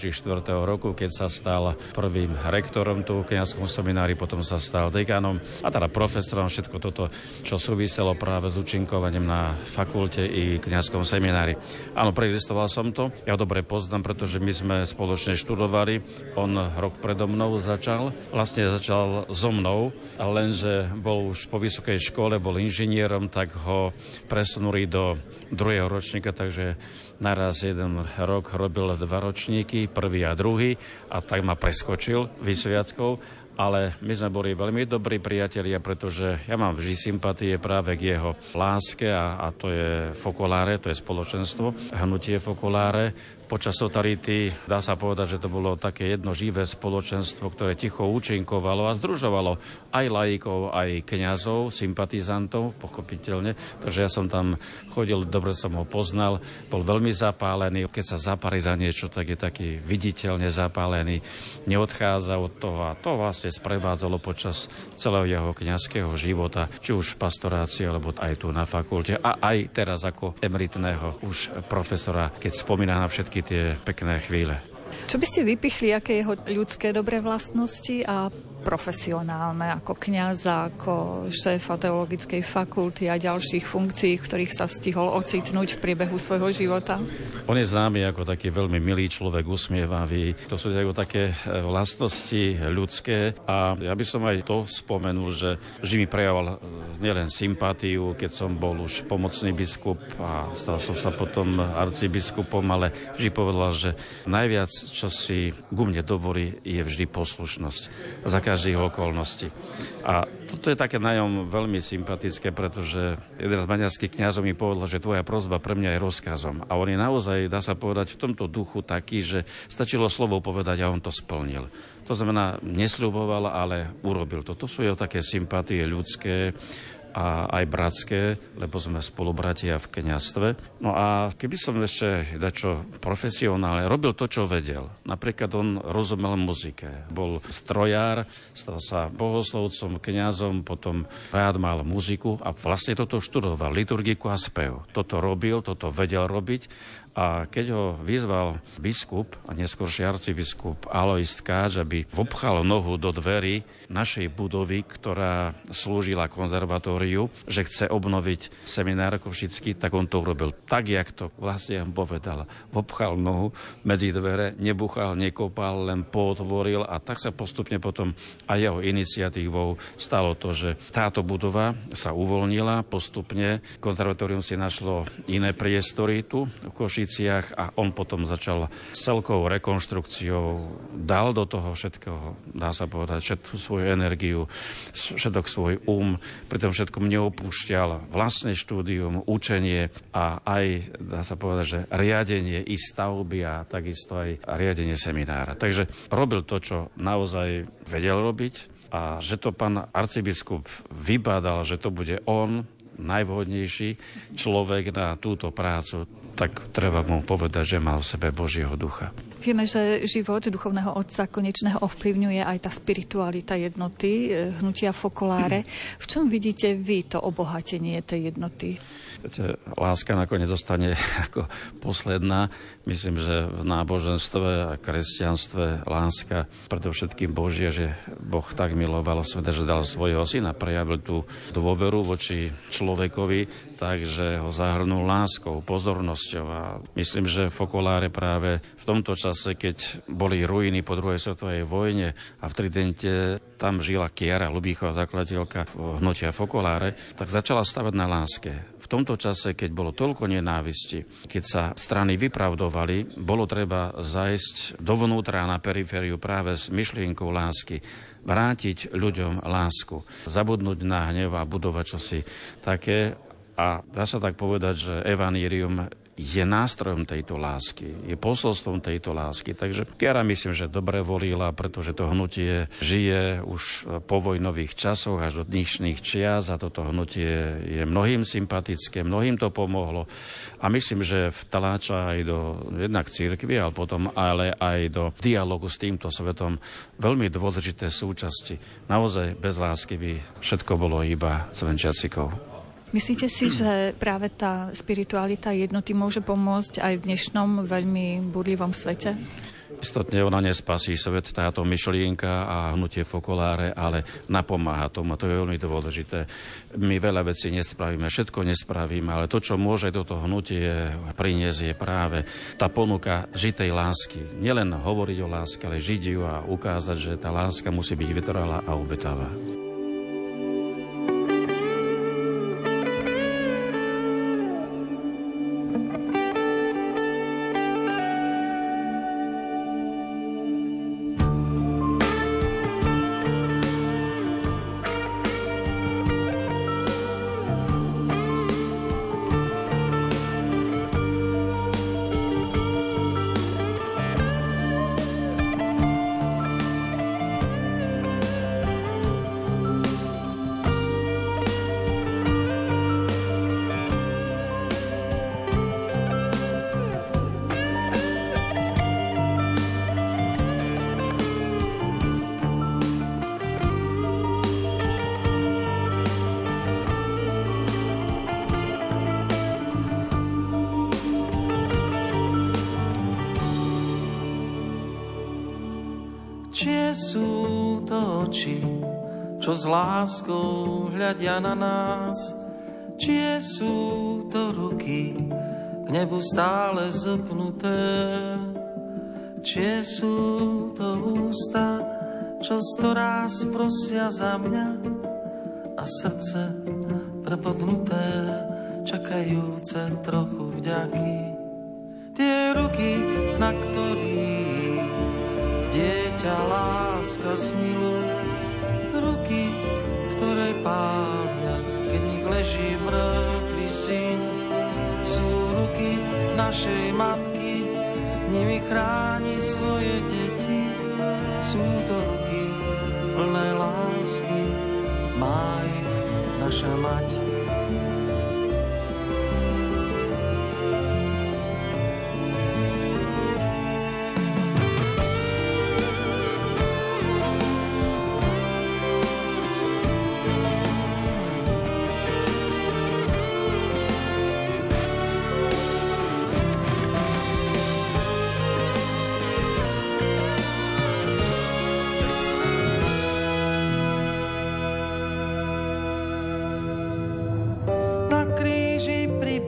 či 4. roku, keď sa stal prvým rektorom tu v kniazskom seminári, potom sa stal dekanom a teda profesorom, všetko toto, čo súviselo práve s účinkovaním na fakulte i kňazskom seminári. Áno, prelistoval som to. Ja dobre poznám, pretože my sme spoločne študovali. On rok predo mnou začal. Vlastne začal so mnou, lenže bol už po vysokej škole, bol inžinierom, tak ho presunuli do druhého ročníka, takže naraz jeden rok robil dva ročníky, prvý a druhý, a tak ma preskočil vysviackou ale my sme boli veľmi dobrí priatelia, pretože ja mám vždy sympatie práve k jeho láske a, a to je Fokoláre, to je spoločenstvo, hnutie Fokoláre. Počas totality dá sa povedať, že to bolo také jedno živé spoločenstvo, ktoré ticho účinkovalo a združovalo aj laikov, aj kňazov, sympatizantov, pochopiteľne. Takže ja som tam chodil, dobre som ho poznal, bol veľmi zapálený. Keď sa zapári za niečo, tak je taký viditeľne zapálený, neodchádza od toho a to vlastne sprevádzalo počas celého jeho kňazského života, či už v pastorácii, alebo aj tu na fakulte a aj teraz ako emeritného už profesora, keď spomína na všetky tie pekné chvíle. Čo by ste vypichli, aké jeho ľudské dobré vlastnosti a profesionálne, ako kňaza, ako šéfa teologickej fakulty a ďalších funkcií, v ktorých sa stihol ocitnúť v priebehu svojho života? On je známy ako taký veľmi milý človek, usmievavý. To sú také e, vlastnosti ľudské a ja by som aj to spomenul, že vždy mi prejavoval e, nielen sympatiu, keď som bol už pomocný biskup a stal som sa potom arcibiskupom, ale vždy povedal, že najviac, čo si ku mne dovolí, je vždy poslušnosť. Za každých okolností. A toto je také na ňom veľmi sympatické, pretože jeden z maďarských kňazov mi povedal, že tvoja prozba pre mňa je rozkazom. A on je naozaj, dá sa povedať, v tomto duchu taký, že stačilo slovo povedať a on to splnil. To znamená, nesľuboval, ale urobil to. To sú jeho také sympatie ľudské, a aj bratské, lebo sme spolubratia v kniastve. No a keby som ešte dačo profesionálne, robil to, čo vedel. Napríklad on rozumel muzike. Bol strojár, stal sa bohoslovcom, kňazom, potom rád mal muziku a vlastne toto študoval, liturgiku a spev. Toto robil, toto vedel robiť a keď ho vyzval biskup a neskôrší arcibiskup Alois Tkáč, aby vopchal nohu do dverí našej budovy, ktorá slúžila konzervatóriu, že chce obnoviť seminár Košický, tak on to urobil tak, jak to vlastne povedal. Vopchal nohu medzi dvere, nebuchal, nekopal, len potvoril a tak sa postupne potom aj jeho iniciatívou stalo to, že táto budova sa uvoľnila postupne. Konzervatórium si našlo iné priestory tu v Koši Košiciach a on potom začal celkovou rekonštrukciou, dal do toho všetkého, dá sa povedať, všetku svoju energiu, všetok svoj um, pri tom všetkom neopúšťal vlastné štúdium, učenie a aj, dá sa povedať, že riadenie i stavby a takisto aj riadenie seminára. Takže robil to, čo naozaj vedel robiť a že to pán arcibiskup vybádal, že to bude on, najvhodnejší človek na túto prácu, tak treba mu povedať, že mal v sebe Božieho ducha. Vieme, že život duchovného otca konečného ovplyvňuje aj tá spiritualita jednoty, eh, hnutia Fokoláre. V čom vidíte vy to obohatenie tej jednoty? Láska nakoniec zostane ako posledná. Myslím, že v náboženstve a kresťanstve láska predovšetkým Božia, že Boh tak miloval svet, že dal svojho syna, prejavil tú dôveru voči človekovi, takže ho zahrnul láskou, pozornosťou a myslím, že Fokoláre práve v tomto čase, keď boli ruiny po druhej svetovej vojne a v Tridente tam žila Kiara Lubíchová, zakladateľka hnutia Fokoláre, tak začala stavať na láske. V tomto čase, keď bolo toľko nenávisti, keď sa strany vypravdovali, bolo treba zajsť dovnútra na perifériu práve s myšlienkou lásky vrátiť ľuďom lásku, zabudnúť na hnev a budovať čosi také. A dá sa tak povedať, že evanírium je nástrojom tejto lásky, je posolstvom tejto lásky. Takže Kiara myslím, že dobre volila, pretože to hnutie žije už po vojnových časoch až do dnešných čias a toto hnutie je mnohým sympatické, mnohým to pomohlo a myslím, že vtaláča aj do jednak církvy, ale potom ale aj do dialogu s týmto svetom veľmi dôležité súčasti. Naozaj bez lásky by všetko bolo iba cvenčiacikov. Myslíte si, že práve tá spiritualita jednoty môže pomôcť aj v dnešnom veľmi budlivom svete? Istotne ona nespasí svet, táto myšlienka a hnutie fokoláre, ale napomáha tomu. To je veľmi dôležité. My veľa vecí nespravíme, všetko nespravíme, ale to, čo môže toto hnutie priniesť, je práve tá ponuka žitej lásky. Nielen hovoriť o láske, ale žiť ju a ukázať, že tá láska musí byť vytrvalá a obetavá. S láskou hľadia na nás, čie sú to ruky k nebu stále zopnuté, čie sú to ústa, čo sto ráz prosia za mňa? A srdce prepodnuté, čakajúce trochu vďaky. Tie ruky, na ktorých dieťa láska snilo, pália, keď nich leží mŕtvý syn. Sú ruky našej matky, nimi chráni svoje deti. Sú to ruky plné lásky, má ich naša mať.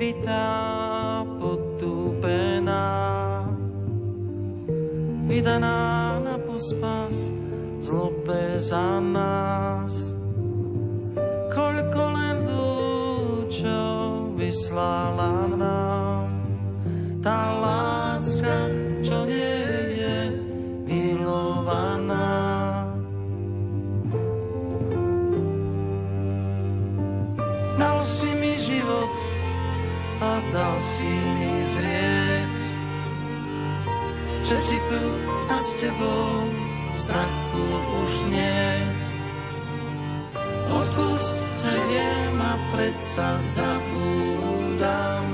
bytá, potúpená. Vydaná na pospas, zlobe za nás. Koľko len lúčov vyslala že si tu a s tebou strachu už nie. Odpust, že viem a predsa zabúdam,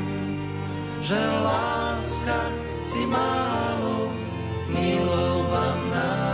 že láska si málo milovaná.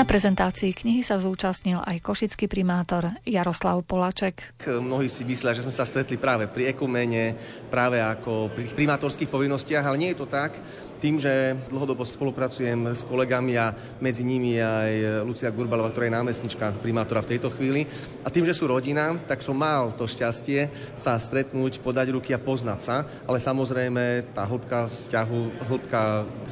Na prezentácii knihy sa zúčastnil aj košický primátor Jaroslav Polaček. Mnohí si myslia, že sme sa stretli práve pri ekumene, práve ako pri tých primátorských povinnostiach, ale nie je to tak. Tým, že dlhodobo spolupracujem s kolegami a medzi nimi aj Lucia Gurbalová, ktorá je námestnička primátora v tejto chvíli. A tým, že sú rodina, tak som mal to šťastie sa stretnúť, podať ruky a poznať sa. Ale samozrejme tá hĺbka vzťahu, hĺbka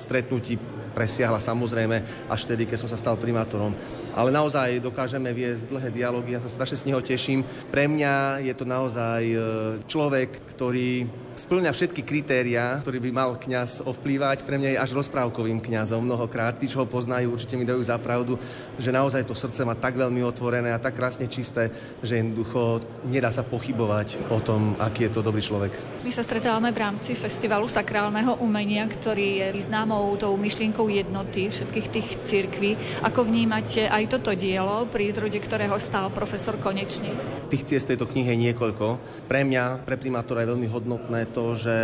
stretnutí presiahla samozrejme až vtedy, keď som sa stal primátorom. Ale naozaj dokážeme viesť dlhé dialógy, ja sa strašne z neho teším. Pre mňa je to naozaj e, človek, ktorý splňa všetky kritériá, ktorý by mal kňaz ovplývať. Pre mňa je až rozprávkovým kňazom mnohokrát. Tí, čo ho poznajú, určite mi dajú za pravdu, že naozaj to srdce má tak veľmi otvorené a tak krásne čisté, že jednoducho nedá sa pochybovať o tom, aký je to dobrý človek. My sa stretávame v rámci festivalu sakrálneho umenia, ktorý je známou tou myšlienkou jednoty všetkých tých cirkví. Ako vnímate aj toto dielo, pri zrode ktorého stál profesor Konečný? Tých ciest tejto knihy je niekoľko. Pre mňa, pre primátora je veľmi hodnotné to, že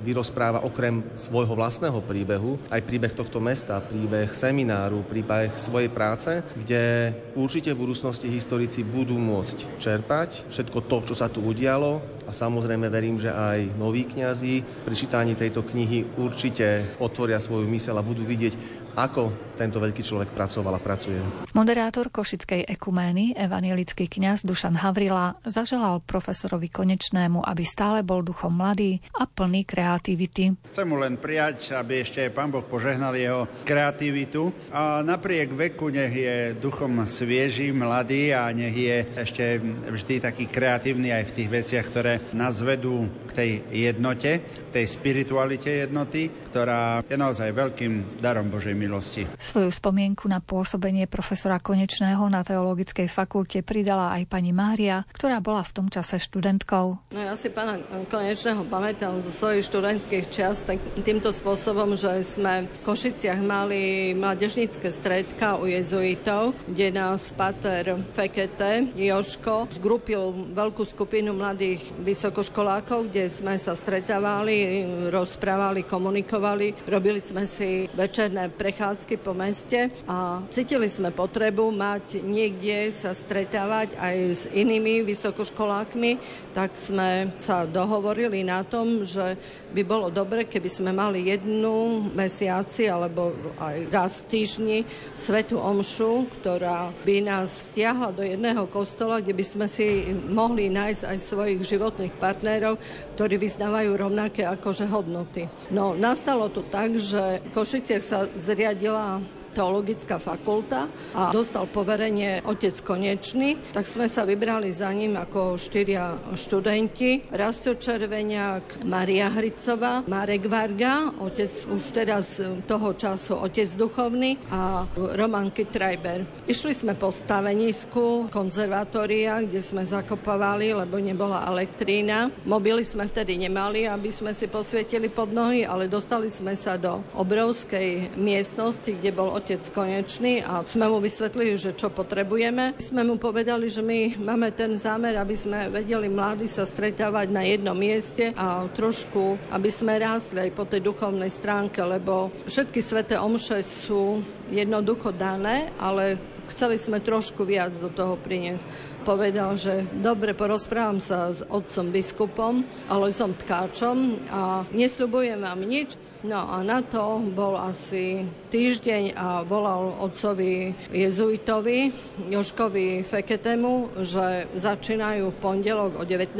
vyrozpráva okrem svojho vlastného príbehu aj príbeh tohto mesta, príbeh semináru, príbeh svojej práce, kde určite v budúcnosti historici budú môcť čerpať všetko to, čo sa tu udialo. A samozrejme verím, že aj noví kňazi pri čítaní tejto knihy určite otvoria svoju mysel a budú vidieť, ako tento veľký človek pracoval a pracuje. Moderátor Košickej ekumény, evanielický kňaz Dušan Havrila, zaželal profesorovi Konečnému, aby stále bol duchom mladý a plný kreativity. Chcem mu len prijať, aby ešte aj pán Boh požehnal jeho kreativitu a napriek veku nech je duchom svieži, mladý a nech je ešte vždy taký kreatívny aj v tých veciach, ktoré nás vedú k tej jednote, tej spiritualite jednoty, ktorá je naozaj veľkým darom Božej milosti. Svoju spomienku na pôsobenie profesora Konečného na Teologickej fakulte pridala aj pani Mária, ktorá bola v tom čase študentkou. No ja si pána Konečného pamätám zo svojich študentských čas tak týmto spôsobom, že sme v Košiciach mali mladežnícke stredka u jezuitov, kde nás pater Fekete Joško zgrupil veľkú skupinu mladých vysokoškolákov, kde sme sa stretávali, rozprávali, komunikovali, robili sme si večerné pre prechádzky po meste a cítili sme potrebu mať niekde sa stretávať aj s inými vysokoškolákmi, tak sme sa dohovorili na tom, že by bolo dobre, keby sme mali jednu mesiaci alebo aj raz týždni svetu omšu, ktorá by nás stiahla do jedného kostola, kde by sme si mohli nájsť aj svojich životných partnerov, ktorí vyznávajú rovnaké akože hodnoty. No, nastalo to tak, že v Košiciach sa zriadilo zriadila teologická fakulta a dostal poverenie otec Konečný, tak sme sa vybrali za ním ako štyria študenti. Rasto Červeniak, Maria Hricová, Marek Varga, otec už teraz toho času otec duchovný a Roman Kitrajber. Išli sme po stavenisku konzervatória, kde sme zakopovali, lebo nebola elektrína. Mobily sme vtedy nemali, aby sme si posvietili pod nohy, ale dostali sme sa do obrovskej miestnosti, kde bol otec Konečný a sme mu vysvetlili, že čo potrebujeme. Sme mu povedali, že my máme ten zámer, aby sme vedeli mladí sa stretávať na jednom mieste a trošku, aby sme rástli aj po tej duchovnej stránke, lebo všetky sveté omše sú jednoducho dané, ale chceli sme trošku viac do toho priniesť. Povedal, že dobre, porozprávam sa s otcom biskupom, ale som tkáčom a nesľubujem vám nič, No a na to bol asi týždeň a volal otcovi jezuitovi Joškovi Feketemu, že začínajú v pondelok o 19.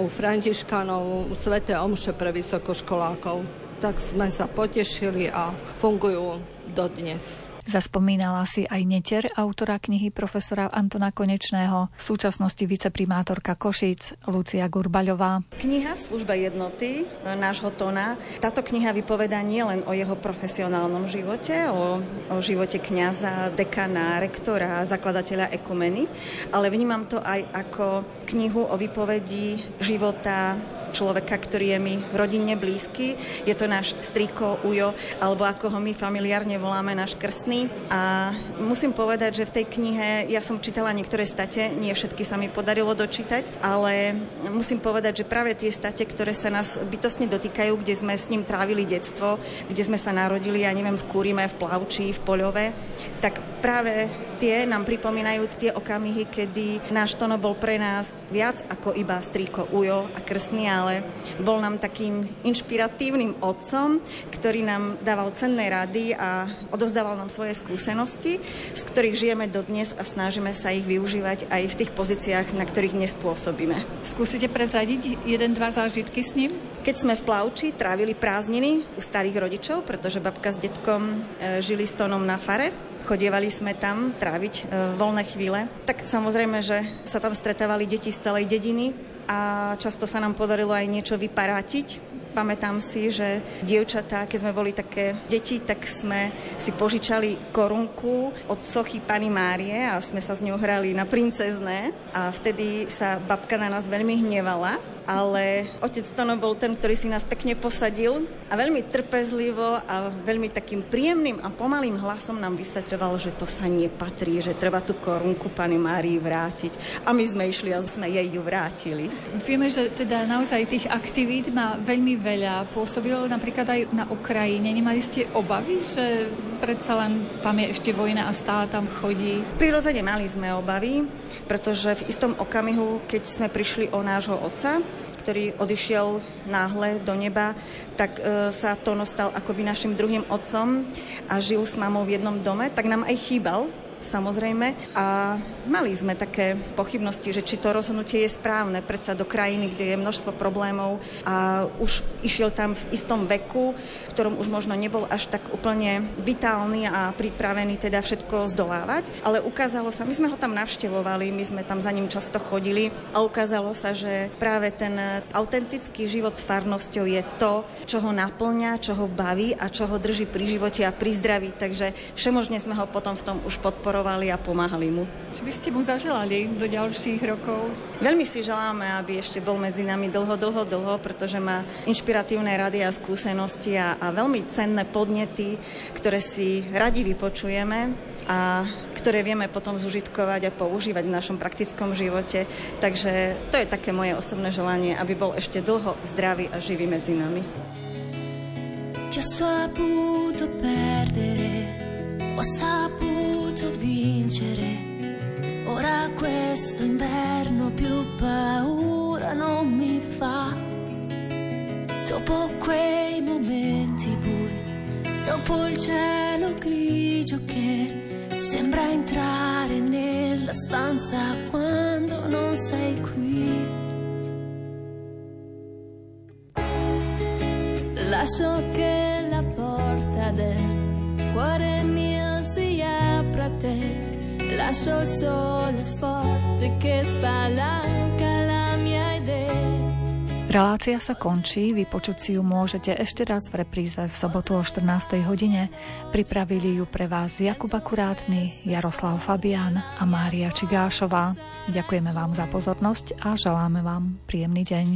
u Františkanov Svete Omše pre vysokoškolákov. Tak sme sa potešili a fungujú dodnes. Zaspomínala si aj Neter, autora knihy profesora Antona Konečného, v súčasnosti viceprimátorka Košíc, Lucia Gurbaľová. Kniha v službe jednoty nášho Tona. Táto kniha vypoveda nie len o jeho profesionálnom živote, o, o živote kňaza, dekana, rektora, zakladateľa ekumeny, ale vnímam to aj ako knihu o vypovedí života človeka, ktorý je mi rodinne blízky. Je to náš striko Ujo, alebo ako ho my familiárne voláme, náš krstný. A musím povedať, že v tej knihe ja som čítala niektoré state, nie všetky sa mi podarilo dočítať, ale musím povedať, že práve tie state, ktoré sa nás bytostne dotýkajú, kde sme s ním trávili detstvo, kde sme sa narodili, ja neviem, v Kúrime, v Plavči, v Poľove, tak práve tie nám pripomínajú tie okamihy, kedy náš Tono bol pre nás viac ako iba strýko Ujo a krstný, ale bol nám takým inšpiratívnym otcom, ktorý nám dával cenné rady a odovzdával nám svoje skúsenosti, z ktorých žijeme dodnes a snažíme sa ich využívať aj v tých pozíciách, na ktorých nespôsobíme. Skúsite prezradiť jeden, dva zážitky s ním? Keď sme v Plavči trávili prázdniny u starých rodičov, pretože babka s detkom e, žili s Tonom na fare, chodievali sme tam tráviť e, voľné chvíle, tak samozrejme, že sa tam stretávali deti z celej dediny a často sa nám podarilo aj niečo vyparátiť. Pamätám si, že dievčatá, keď sme boli také deti, tak sme si požičali korunku od sochy Pani Márie a sme sa s ňou hrali na princezné. A vtedy sa babka na nás veľmi hnevala ale otec Tono bol ten, ktorý si nás pekne posadil a veľmi trpezlivo a veľmi takým príjemným a pomalým hlasom nám vysvetľoval, že to sa nepatrí, že treba tú korunku pani Márii vrátiť. A my sme išli a sme jej ju vrátili. Vieme, že teda naozaj tých aktivít má veľmi veľa. Pôsobil napríklad aj na Ukrajine. Nemali ste obavy, že predsa len tam je ešte vojna a stále tam chodí? Prirodzene mali sme obavy, pretože v istom okamihu, keď sme prišli o nášho otca, ktorý odišiel náhle do neba, tak e, sa Tono stal akoby našim druhým otcom a žil s mamou v jednom dome, tak nám aj chýbal samozrejme. A mali sme také pochybnosti, že či to rozhodnutie je správne, predsa do krajiny, kde je množstvo problémov a už išiel tam v istom veku, v ktorom už možno nebol až tak úplne vitálny a pripravený teda všetko zdolávať. Ale ukázalo sa, my sme ho tam navštevovali, my sme tam za ním často chodili a ukázalo sa, že práve ten autentický život s farnosťou je to, čo ho naplňa, čo ho baví a čo ho drží pri živote a pri zdraví. Takže všemožne sme ho potom v tom už podporovali podporovali a pomáhali mu. Čo by ste mu zaželali do ďalších rokov? Veľmi si želáme, aby ešte bol medzi nami dlho, dlho, dlho, pretože má inšpiratívne rady a skúsenosti a, a veľmi cenné podnety, ktoré si radi vypočujeme a ktoré vieme potom zužitkovať a používať v našom praktickom živote. Takže to je také moje osobné želanie, aby bol ešte dlho zdravý a živý medzi nami. Ti ho saputo perdere, ho saputo voluto vincere. Ora questo inverno più paura non mi fa. Dopo quei momenti bui, dopo il cielo grigio che sembra entrare nella stanza quando non sei qui. Lascio che la porta del cuore te lascio il sole forte che spalanca la mia idea Relácia sa končí, vypočuť si ju môžete ešte raz v repríze v sobotu o 14. hodine. Pripravili ju pre vás Jakub Akurátny, Jaroslav Fabián a Mária Čigášová. Ďakujeme vám za pozornosť a želáme vám príjemný deň.